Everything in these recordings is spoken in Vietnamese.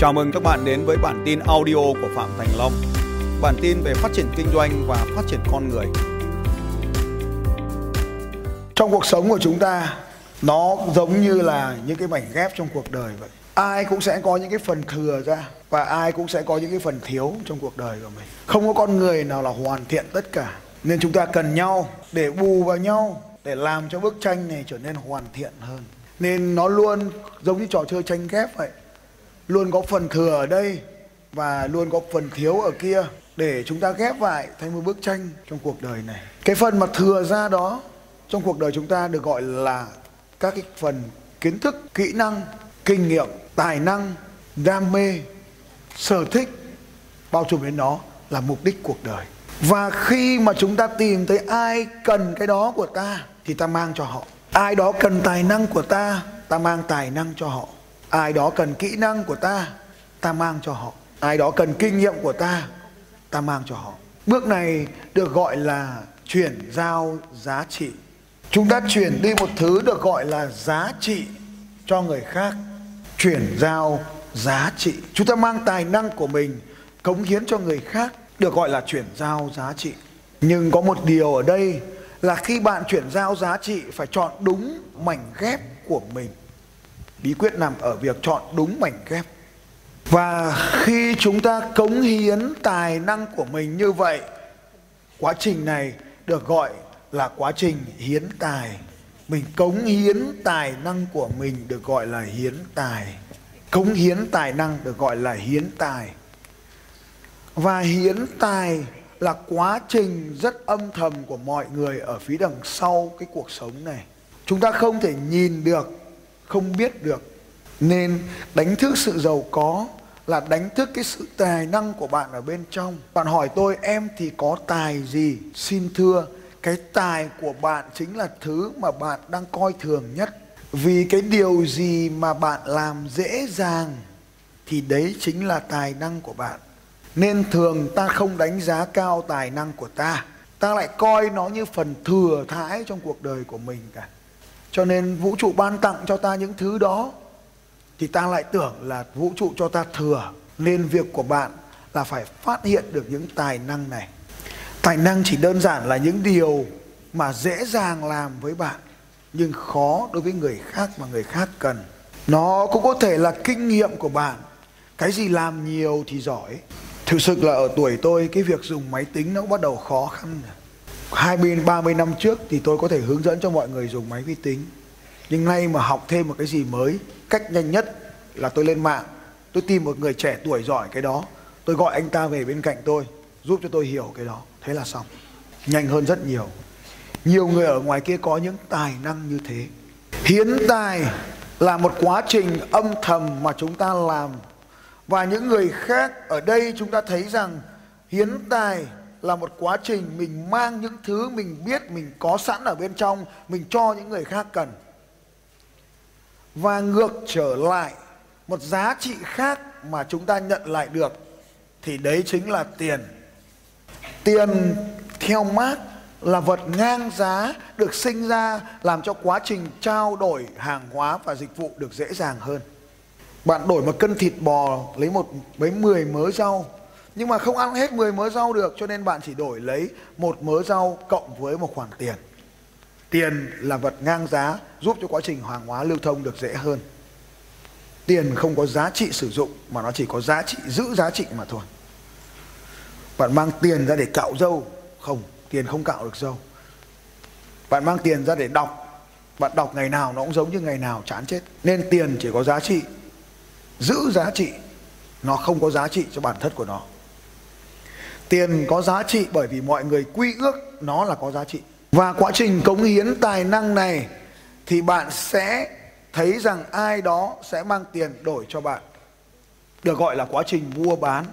Chào mừng các bạn đến với bản tin audio của Phạm Thành Long. Bản tin về phát triển kinh doanh và phát triển con người. Trong cuộc sống của chúng ta, nó giống như là những cái mảnh ghép trong cuộc đời vậy. Ai cũng sẽ có những cái phần thừa ra và ai cũng sẽ có những cái phần thiếu trong cuộc đời của mình. Không có con người nào là hoàn thiện tất cả. Nên chúng ta cần nhau để bù vào nhau để làm cho bức tranh này trở nên hoàn thiện hơn. Nên nó luôn giống như trò chơi tranh ghép vậy luôn có phần thừa ở đây và luôn có phần thiếu ở kia để chúng ta ghép lại thành một bức tranh trong cuộc đời này. Cái phần mà thừa ra đó trong cuộc đời chúng ta được gọi là các cái phần kiến thức, kỹ năng, kinh nghiệm, tài năng, đam mê, sở thích bao trùm đến nó là mục đích cuộc đời. Và khi mà chúng ta tìm thấy ai cần cái đó của ta thì ta mang cho họ. Ai đó cần tài năng của ta, ta mang tài năng cho họ ai đó cần kỹ năng của ta ta mang cho họ. Ai đó cần kinh nghiệm của ta ta mang cho họ. Bước này được gọi là chuyển giao giá trị. Chúng ta chuyển đi một thứ được gọi là giá trị cho người khác. Chuyển giao giá trị. Chúng ta mang tài năng của mình cống hiến cho người khác được gọi là chuyển giao giá trị. Nhưng có một điều ở đây là khi bạn chuyển giao giá trị phải chọn đúng mảnh ghép của mình bí quyết nằm ở việc chọn đúng mảnh ghép. Và khi chúng ta cống hiến tài năng của mình như vậy, quá trình này được gọi là quá trình hiến tài. Mình cống hiến tài năng của mình được gọi là hiến tài. Cống hiến tài năng được gọi là hiến tài. Và hiến tài là quá trình rất âm thầm của mọi người ở phía đằng sau cái cuộc sống này. Chúng ta không thể nhìn được không biết được. Nên đánh thức sự giàu có là đánh thức cái sự tài năng của bạn ở bên trong. Bạn hỏi tôi, em thì có tài gì? Xin thưa, cái tài của bạn chính là thứ mà bạn đang coi thường nhất. Vì cái điều gì mà bạn làm dễ dàng thì đấy chính là tài năng của bạn. Nên thường ta không đánh giá cao tài năng của ta. Ta lại coi nó như phần thừa thãi trong cuộc đời của mình cả cho nên vũ trụ ban tặng cho ta những thứ đó. Thì ta lại tưởng là vũ trụ cho ta thừa, nên việc của bạn là phải phát hiện được những tài năng này. Tài năng chỉ đơn giản là những điều mà dễ dàng làm với bạn, nhưng khó đối với người khác mà người khác cần. Nó cũng có thể là kinh nghiệm của bạn. Cái gì làm nhiều thì giỏi. Thực sự là ở tuổi tôi, cái việc dùng máy tính nó cũng bắt đầu khó khăn rồi. 20 30 năm trước thì tôi có thể hướng dẫn cho mọi người dùng máy vi tính. Nhưng nay mà học thêm một cái gì mới, cách nhanh nhất là tôi lên mạng, tôi tìm một người trẻ tuổi giỏi cái đó, tôi gọi anh ta về bên cạnh tôi, giúp cho tôi hiểu cái đó. Thế là xong. Nhanh hơn rất nhiều. Nhiều người ở ngoài kia có những tài năng như thế. Hiến tài là một quá trình âm thầm mà chúng ta làm và những người khác ở đây chúng ta thấy rằng hiến tài là một quá trình mình mang những thứ mình biết, mình có sẵn ở bên trong, mình cho những người khác cần. Và ngược trở lại, một giá trị khác mà chúng ta nhận lại được, thì đấy chính là tiền. Tiền theo Marx là vật ngang giá được sinh ra, làm cho quá trình trao đổi hàng hóa và dịch vụ được dễ dàng hơn. Bạn đổi một cân thịt bò, lấy một, mấy mười mớ rau nhưng mà không ăn hết 10 mớ rau được, cho nên bạn chỉ đổi lấy một mớ rau cộng với một khoản tiền. Tiền là vật ngang giá, giúp cho quá trình hàng hóa lưu thông được dễ hơn. Tiền không có giá trị sử dụng, mà nó chỉ có giá trị, giữ giá trị mà thôi. Bạn mang tiền ra để cạo dâu không, tiền không cạo được dâu bạn mang tiền ra để đọc? Bạn đọc ngày nào nó cũng giống như ngày nào, chán chết. Nên tiền chỉ có giá trị, giữ giá trị. Nó không có giá trị cho bản thân của nó tiền có giá trị bởi vì mọi người quy ước nó là có giá trị. Và quá trình cống hiến tài năng này thì bạn sẽ thấy rằng ai đó sẽ mang tiền đổi cho bạn. Được gọi là quá trình mua bán.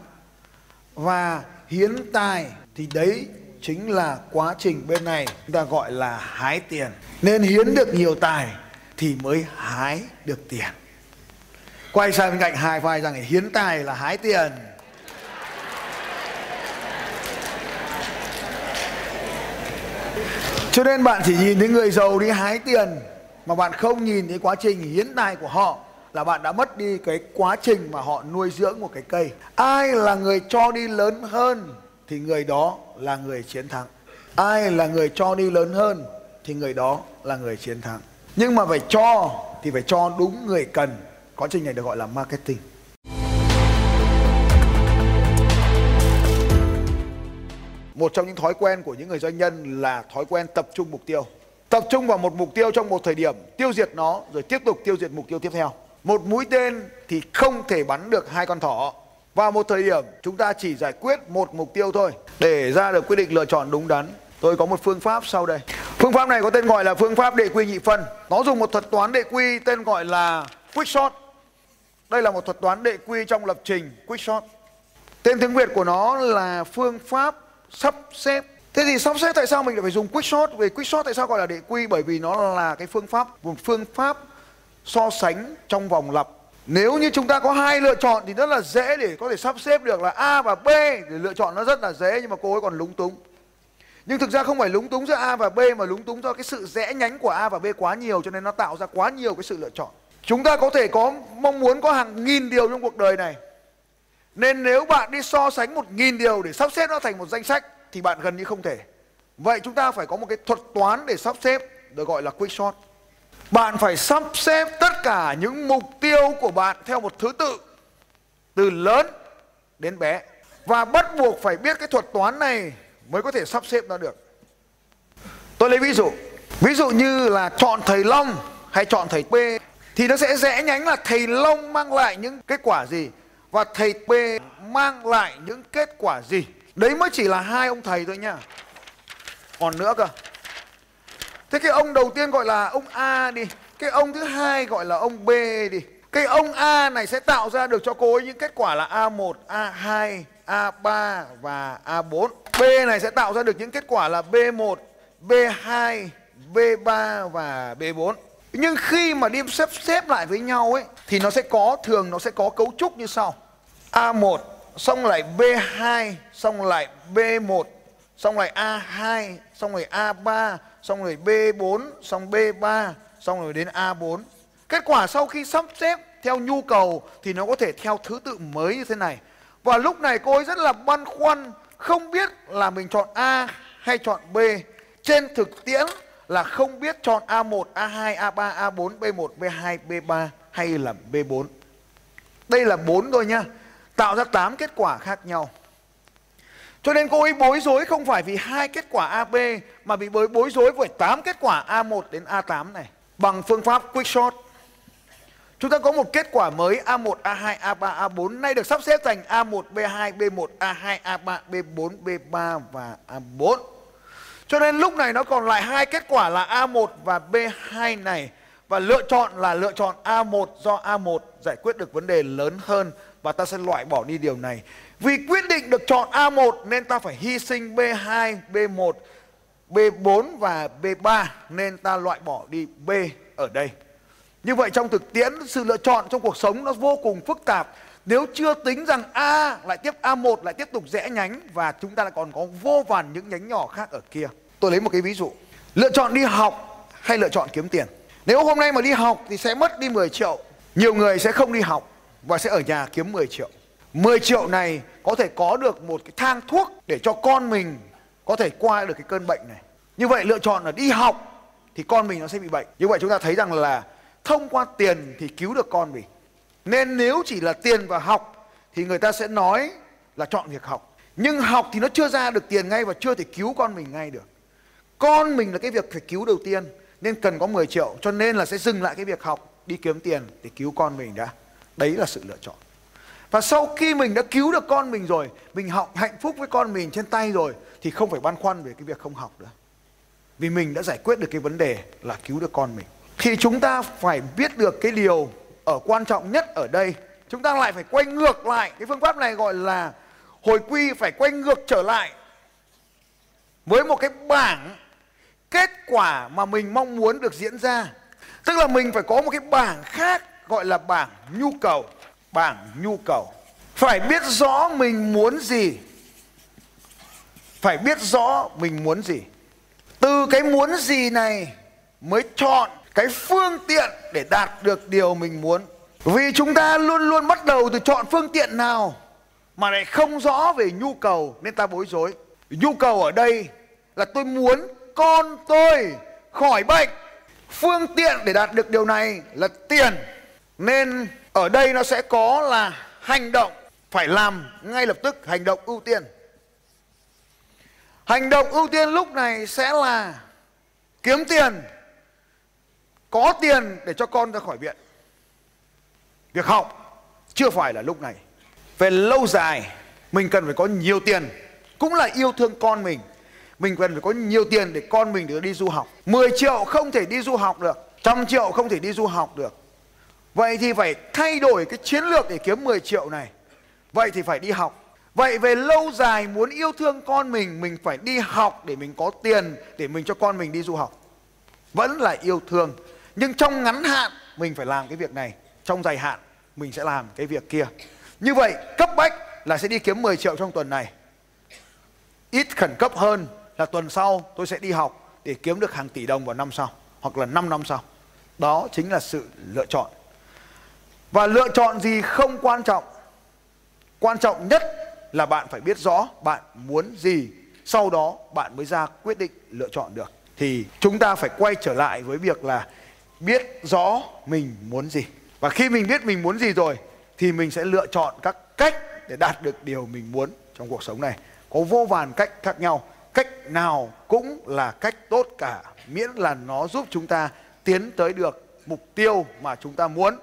Và hiến tài thì đấy chính là quá trình bên này chúng ta gọi là hái tiền. Nên hiến được nhiều tài thì mới hái được tiền. Quay sang bên cạnh hai vai rằng hiến tài là hái tiền. Cho nên bạn chỉ nhìn thấy người giàu đi hái tiền, mà bạn không nhìn thấy quá trình hiến tài của họ là bạn đã mất đi cái quá trình mà họ nuôi dưỡng một cái cây. Ai là người cho đi lớn hơn thì người đó là người chiến thắng. Ai là người cho đi lớn hơn thì người đó là người chiến thắng. Nhưng mà phải cho thì phải cho đúng người cần. Quá trình này được gọi là marketing. Một trong những thói quen của những người doanh nhân là thói quen tập trung mục tiêu. Tập trung vào một mục tiêu trong một thời điểm, tiêu diệt nó, rồi tiếp tục tiêu diệt mục tiêu tiếp theo. Một mũi tên thì không thể bắn được hai con thỏ. Vào một thời điểm, chúng ta chỉ giải quyết một mục tiêu thôi. Để ra được quyết định lựa chọn đúng đắn, tôi có một phương pháp sau đây. Phương pháp này có tên gọi là phương pháp đệ quy nhị phân. Nó dùng một thuật toán đệ quy tên gọi là quick shot. Đây là một thuật toán đệ quy trong lập trình quick shot. Tên tiếng việt của nó là phương pháp sắp xếp thế thì sắp xếp tại sao mình lại phải dùng quick shot về quick shot tại sao gọi là đệ quy bởi vì nó là cái phương pháp, một phương pháp so sánh trong vòng lặp nếu như chúng ta có hai lựa chọn thì rất là dễ để có thể sắp xếp được là A và B để lựa chọn nó rất là dễ nhưng mà cô ấy còn lúng túng. Nhưng thực ra không phải lúng túng giữa A và B mà lúng túng do cái sự rẽ nhánh của A và B quá nhiều cho nên nó tạo ra quá nhiều cái sự lựa chọn. Chúng ta có thể có, mong muốn có hàng nghìn điều trong cuộc đời này. Nên nếu bạn đi so sánh một nghìn điều để sắp xếp nó thành một danh sách, thì bạn gần như không thể. Vậy chúng ta phải có một cái thuật toán để sắp xếp, được gọi là quick shot. Bạn phải sắp xếp tất cả những mục tiêu của bạn theo một thứ tự, từ lớn đến bé và bắt buộc phải biết cái thuật toán này mới có thể sắp xếp nó được. Tôi lấy ví dụ. Ví dụ như là chọn thầy Long hay chọn thầy P, thì nó sẽ rẽ nhánh là thầy Long mang lại những kết quả gì và thầy P mang lại những kết quả gì. Đấy mới chỉ là hai ông thầy thôi nha. Còn nữa cơ. Thế cái ông đầu tiên gọi là ông A đi Cái ông thứ hai gọi là ông B đi Cái ông A này sẽ tạo ra được cho cô ấy những kết quả là A1, A2, A3 và A4 B này sẽ tạo ra được những kết quả là B1, B2, B3 và B4 Nhưng khi mà đi xếp xếp lại với nhau ấy Thì nó sẽ có, thường nó sẽ có cấu trúc như sau A1, xong lại B2, xong lại B1, xong lại A2, xong rồi A3 xong rồi B4, xong B3, xong rồi đến A4. Kết quả sau khi sắp xếp theo nhu cầu thì nó có thể theo thứ tự mới như thế này. Và lúc này cô ấy rất là băn khoăn, không biết là mình chọn A hay chọn B. Trên thực tiễn là không biết chọn A1, A2, A3, A4, B1, B2, B3 hay là B4. Đây là bốn thôi nhá. Tạo ra 8 kết quả khác nhau. Cho nên cô ấy bối rối không phải vì hai kết quả AB mà bị bối bối rối với 8 kết quả A1 đến A8 này. Bằng phương pháp quick shot. Chúng ta có một kết quả mới A1, A2, A3, A4 nay được sắp xếp thành A1, B2, B1, A2, A3, B4, B3 và A4. Cho nên lúc này nó còn lại hai kết quả là A1 và B2 này và lựa chọn là lựa chọn A1 do A1 giải quyết được vấn đề lớn hơn và ta sẽ loại bỏ đi điều này. Vì quyết định được chọn A1 nên ta phải hy sinh B2, B1, B4 và B3 nên ta loại bỏ đi B ở đây. Như vậy trong thực tiễn sự lựa chọn trong cuộc sống nó vô cùng phức tạp. Nếu chưa tính rằng A lại tiếp A1 lại tiếp tục rẽ nhánh và chúng ta lại còn có vô vàn những nhánh nhỏ khác ở kia. Tôi lấy một cái ví dụ. Lựa chọn đi học hay lựa chọn kiếm tiền. Nếu hôm nay mà đi học thì sẽ mất đi 10 triệu. Nhiều người sẽ không đi học và sẽ ở nhà kiếm 10 triệu. 10 triệu này có thể có được một cái thang thuốc để cho con mình có thể qua được cái cơn bệnh này. Như vậy lựa chọn là đi học thì con mình nó sẽ bị bệnh. Như vậy chúng ta thấy rằng là thông qua tiền thì cứu được con mình. Nên nếu chỉ là tiền và học thì người ta sẽ nói là chọn việc học. Nhưng học thì nó chưa ra được tiền ngay và chưa thể cứu con mình ngay được. Con mình là cái việc phải cứu đầu tiên, nên cần có 10 triệu cho nên là sẽ dừng lại cái việc học, đi kiếm tiền để cứu con mình đã. Đấy là sự lựa chọn. Và sau khi mình đã cứu được con mình rồi, mình học hạnh phúc với con mình trên tay rồi thì không phải băn khoăn về cái việc không học nữa. Vì mình đã giải quyết được cái vấn đề là cứu được con mình. Thì chúng ta phải biết được cái điều ở quan trọng nhất ở đây. Chúng ta lại phải quay ngược lại. Cái phương pháp này gọi là hồi quy phải quay ngược trở lại. Với một cái bảng kết quả mà mình mong muốn được diễn ra. Tức là mình phải có một cái bảng khác gọi là bảng nhu cầu, bảng nhu cầu. Phải biết rõ mình muốn gì. Phải biết rõ mình muốn gì. Từ cái muốn gì này mới chọn cái phương tiện để đạt được điều mình muốn. Vì chúng ta luôn luôn bắt đầu từ chọn phương tiện nào mà lại không rõ về nhu cầu nên ta bối rối. Nhu cầu ở đây là tôi muốn con tôi khỏi bệnh. Phương tiện để đạt được điều này là tiền nên ở đây nó sẽ có là hành động phải làm ngay lập tức, hành động ưu tiên. Hành động ưu tiên lúc này sẽ là kiếm tiền, có tiền để cho con ra khỏi viện. Việc học chưa phải là lúc này. Về lâu dài, mình cần phải có nhiều tiền, cũng là yêu thương con mình. Mình cần phải có nhiều tiền để con mình được đi du học. 10 triệu không thể đi du học được, trăm triệu không thể đi du học được vậy thì phải thay đổi cái chiến lược để kiếm 10 triệu này. Vậy thì phải đi học. Vậy về lâu dài muốn yêu thương con mình mình phải đi học để mình có tiền để mình cho con mình đi du học. Vẫn là yêu thương. Nhưng trong ngắn hạn, mình phải làm cái việc này. Trong dài hạn, mình sẽ làm cái việc kia. Như vậy, cấp bách là sẽ đi kiếm 10 triệu trong tuần này. Ít khẩn cấp hơn là tuần sau tôi sẽ đi học để kiếm được hàng tỷ đồng vào năm sau, hoặc là 5 năm sau. Đó chính là sự lựa chọn và lựa chọn gì không quan trọng. Quan trọng nhất là bạn phải biết rõ bạn muốn gì. Sau đó bạn mới ra quyết định lựa chọn được. Thì chúng ta phải quay trở lại với việc là biết rõ mình muốn gì. Và khi mình biết mình muốn gì rồi, thì mình sẽ lựa chọn các cách để đạt được điều mình muốn trong cuộc sống này. Có vô vàn cách khác nhau. Cách nào cũng là cách tốt cả, miễn là nó giúp chúng ta tiến tới được mục tiêu mà chúng ta muốn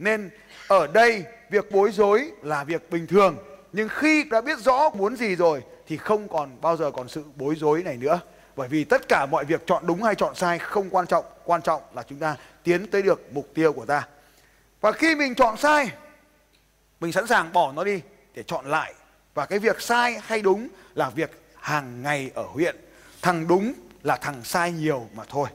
nên, ở đây, việc bối rối là việc bình thường. Nhưng khi đã biết rõ muốn gì rồi, thì không còn bao giờ còn sự bối rối này nữa. Bởi vì tất cả mọi việc chọn đúng hay chọn sai không quan trọng. Quan trọng là chúng ta tiến tới được mục tiêu của ta. Và khi mình chọn sai, mình sẵn sàng bỏ nó đi để chọn lại. Và cái việc sai hay đúng là việc hàng ngày ở huyện. Thằng đúng là thằng sai nhiều mà thôi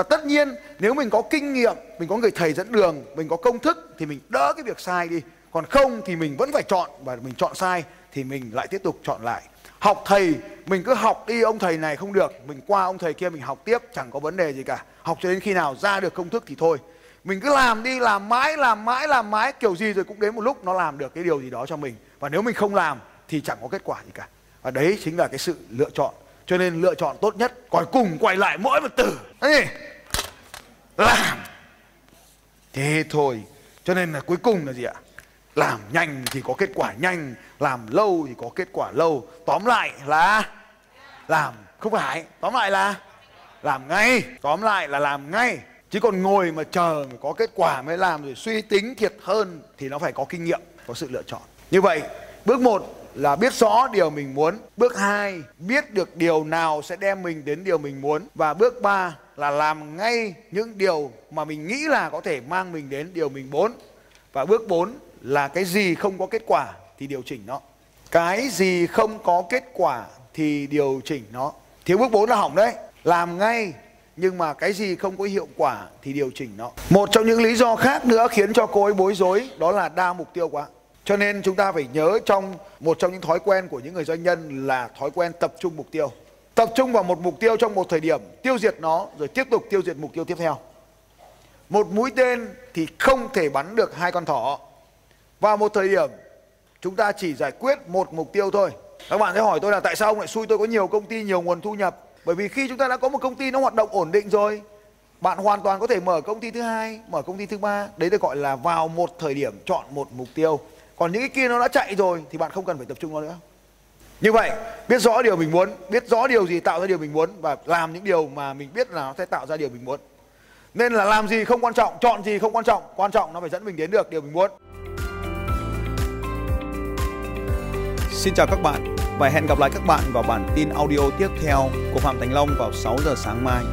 và tất nhiên, nếu mình có kinh nghiệm, mình có người thầy dẫn đường, mình có công thức thì mình đỡ cái việc sai đi. Còn không thì mình vẫn phải chọn và mình chọn sai thì mình lại tiếp tục chọn lại. Học thầy, mình cứ học đi, ông thầy này không được, mình qua ông thầy kia mình học tiếp, chẳng có vấn đề gì cả. Học cho đến khi nào ra được công thức thì thôi. Mình cứ làm đi, làm mãi làm mãi làm mãi, kiểu gì rồi cũng đến một lúc nó làm được cái điều gì đó cho mình. Và nếu mình không làm thì chẳng có kết quả gì cả. Và đấy chính là cái sự lựa chọn cho nên lựa chọn tốt nhất còn cùng quay lại mỗi một từ. Ấy làm! Thế thôi. Cho nên là cuối cùng là gì ạ? Làm nhanh thì có kết quả nhanh, làm lâu thì có kết quả lâu. Tóm lại là làm không phải, tóm lại là làm ngay. Tóm lại là làm ngay. Chứ còn ngồi mà chờ mà có kết quả mới làm rồi suy tính thiệt hơn thì nó phải có kinh nghiệm, có sự lựa chọn. Như vậy, bước một là biết rõ điều mình muốn. Bước hai, biết được điều nào sẽ đem mình đến điều mình muốn. Và bước ba là làm ngay những điều mà mình nghĩ là có thể mang mình đến điều mình muốn. Và bước bốn là cái gì không có kết quả thì điều chỉnh nó. Cái gì không có kết quả thì điều chỉnh nó. Thiếu bước 4 là hỏng đấy. Làm ngay, nhưng mà cái gì không có hiệu quả thì điều chỉnh nó. Một trong những lý do khác nữa khiến cho cô ấy bối rối, đó là đa mục tiêu quá cho nên chúng ta phải nhớ trong một trong những thói quen của những người doanh nhân là thói quen tập trung mục tiêu. Tập trung vào một mục tiêu trong một thời điểm, tiêu diệt nó, rồi tiếp tục tiêu diệt mục tiêu tiếp theo. Một mũi tên thì không thể bắn được hai con thỏ. Vào một thời điểm, chúng ta chỉ giải quyết một mục tiêu thôi. Các bạn sẽ hỏi tôi là tại sao ông lại xui tôi có nhiều công ty, nhiều nguồn thu nhập? Bởi vì khi chúng ta đã có một công ty nó hoạt động ổn định rồi, bạn hoàn toàn có thể mở công ty thứ hai, mở công ty thứ ba. Đấy được gọi là vào một thời điểm chọn một mục tiêu còn những cái kia nó đã chạy rồi thì bạn không cần phải tập trung nó nữa. Như vậy, biết rõ điều mình muốn, biết rõ điều gì tạo ra điều mình muốn và làm những điều mà mình biết là nó sẽ tạo ra điều mình muốn. Nên là làm gì không quan trọng, chọn gì không quan trọng quan trọng nó phải dẫn mình đến được điều mình muốn. Xin chào các bạn và hẹn gặp lại các bạn vào bản tin audio tiếp theo của Phạm Thành Long vào 6 giờ sáng mai.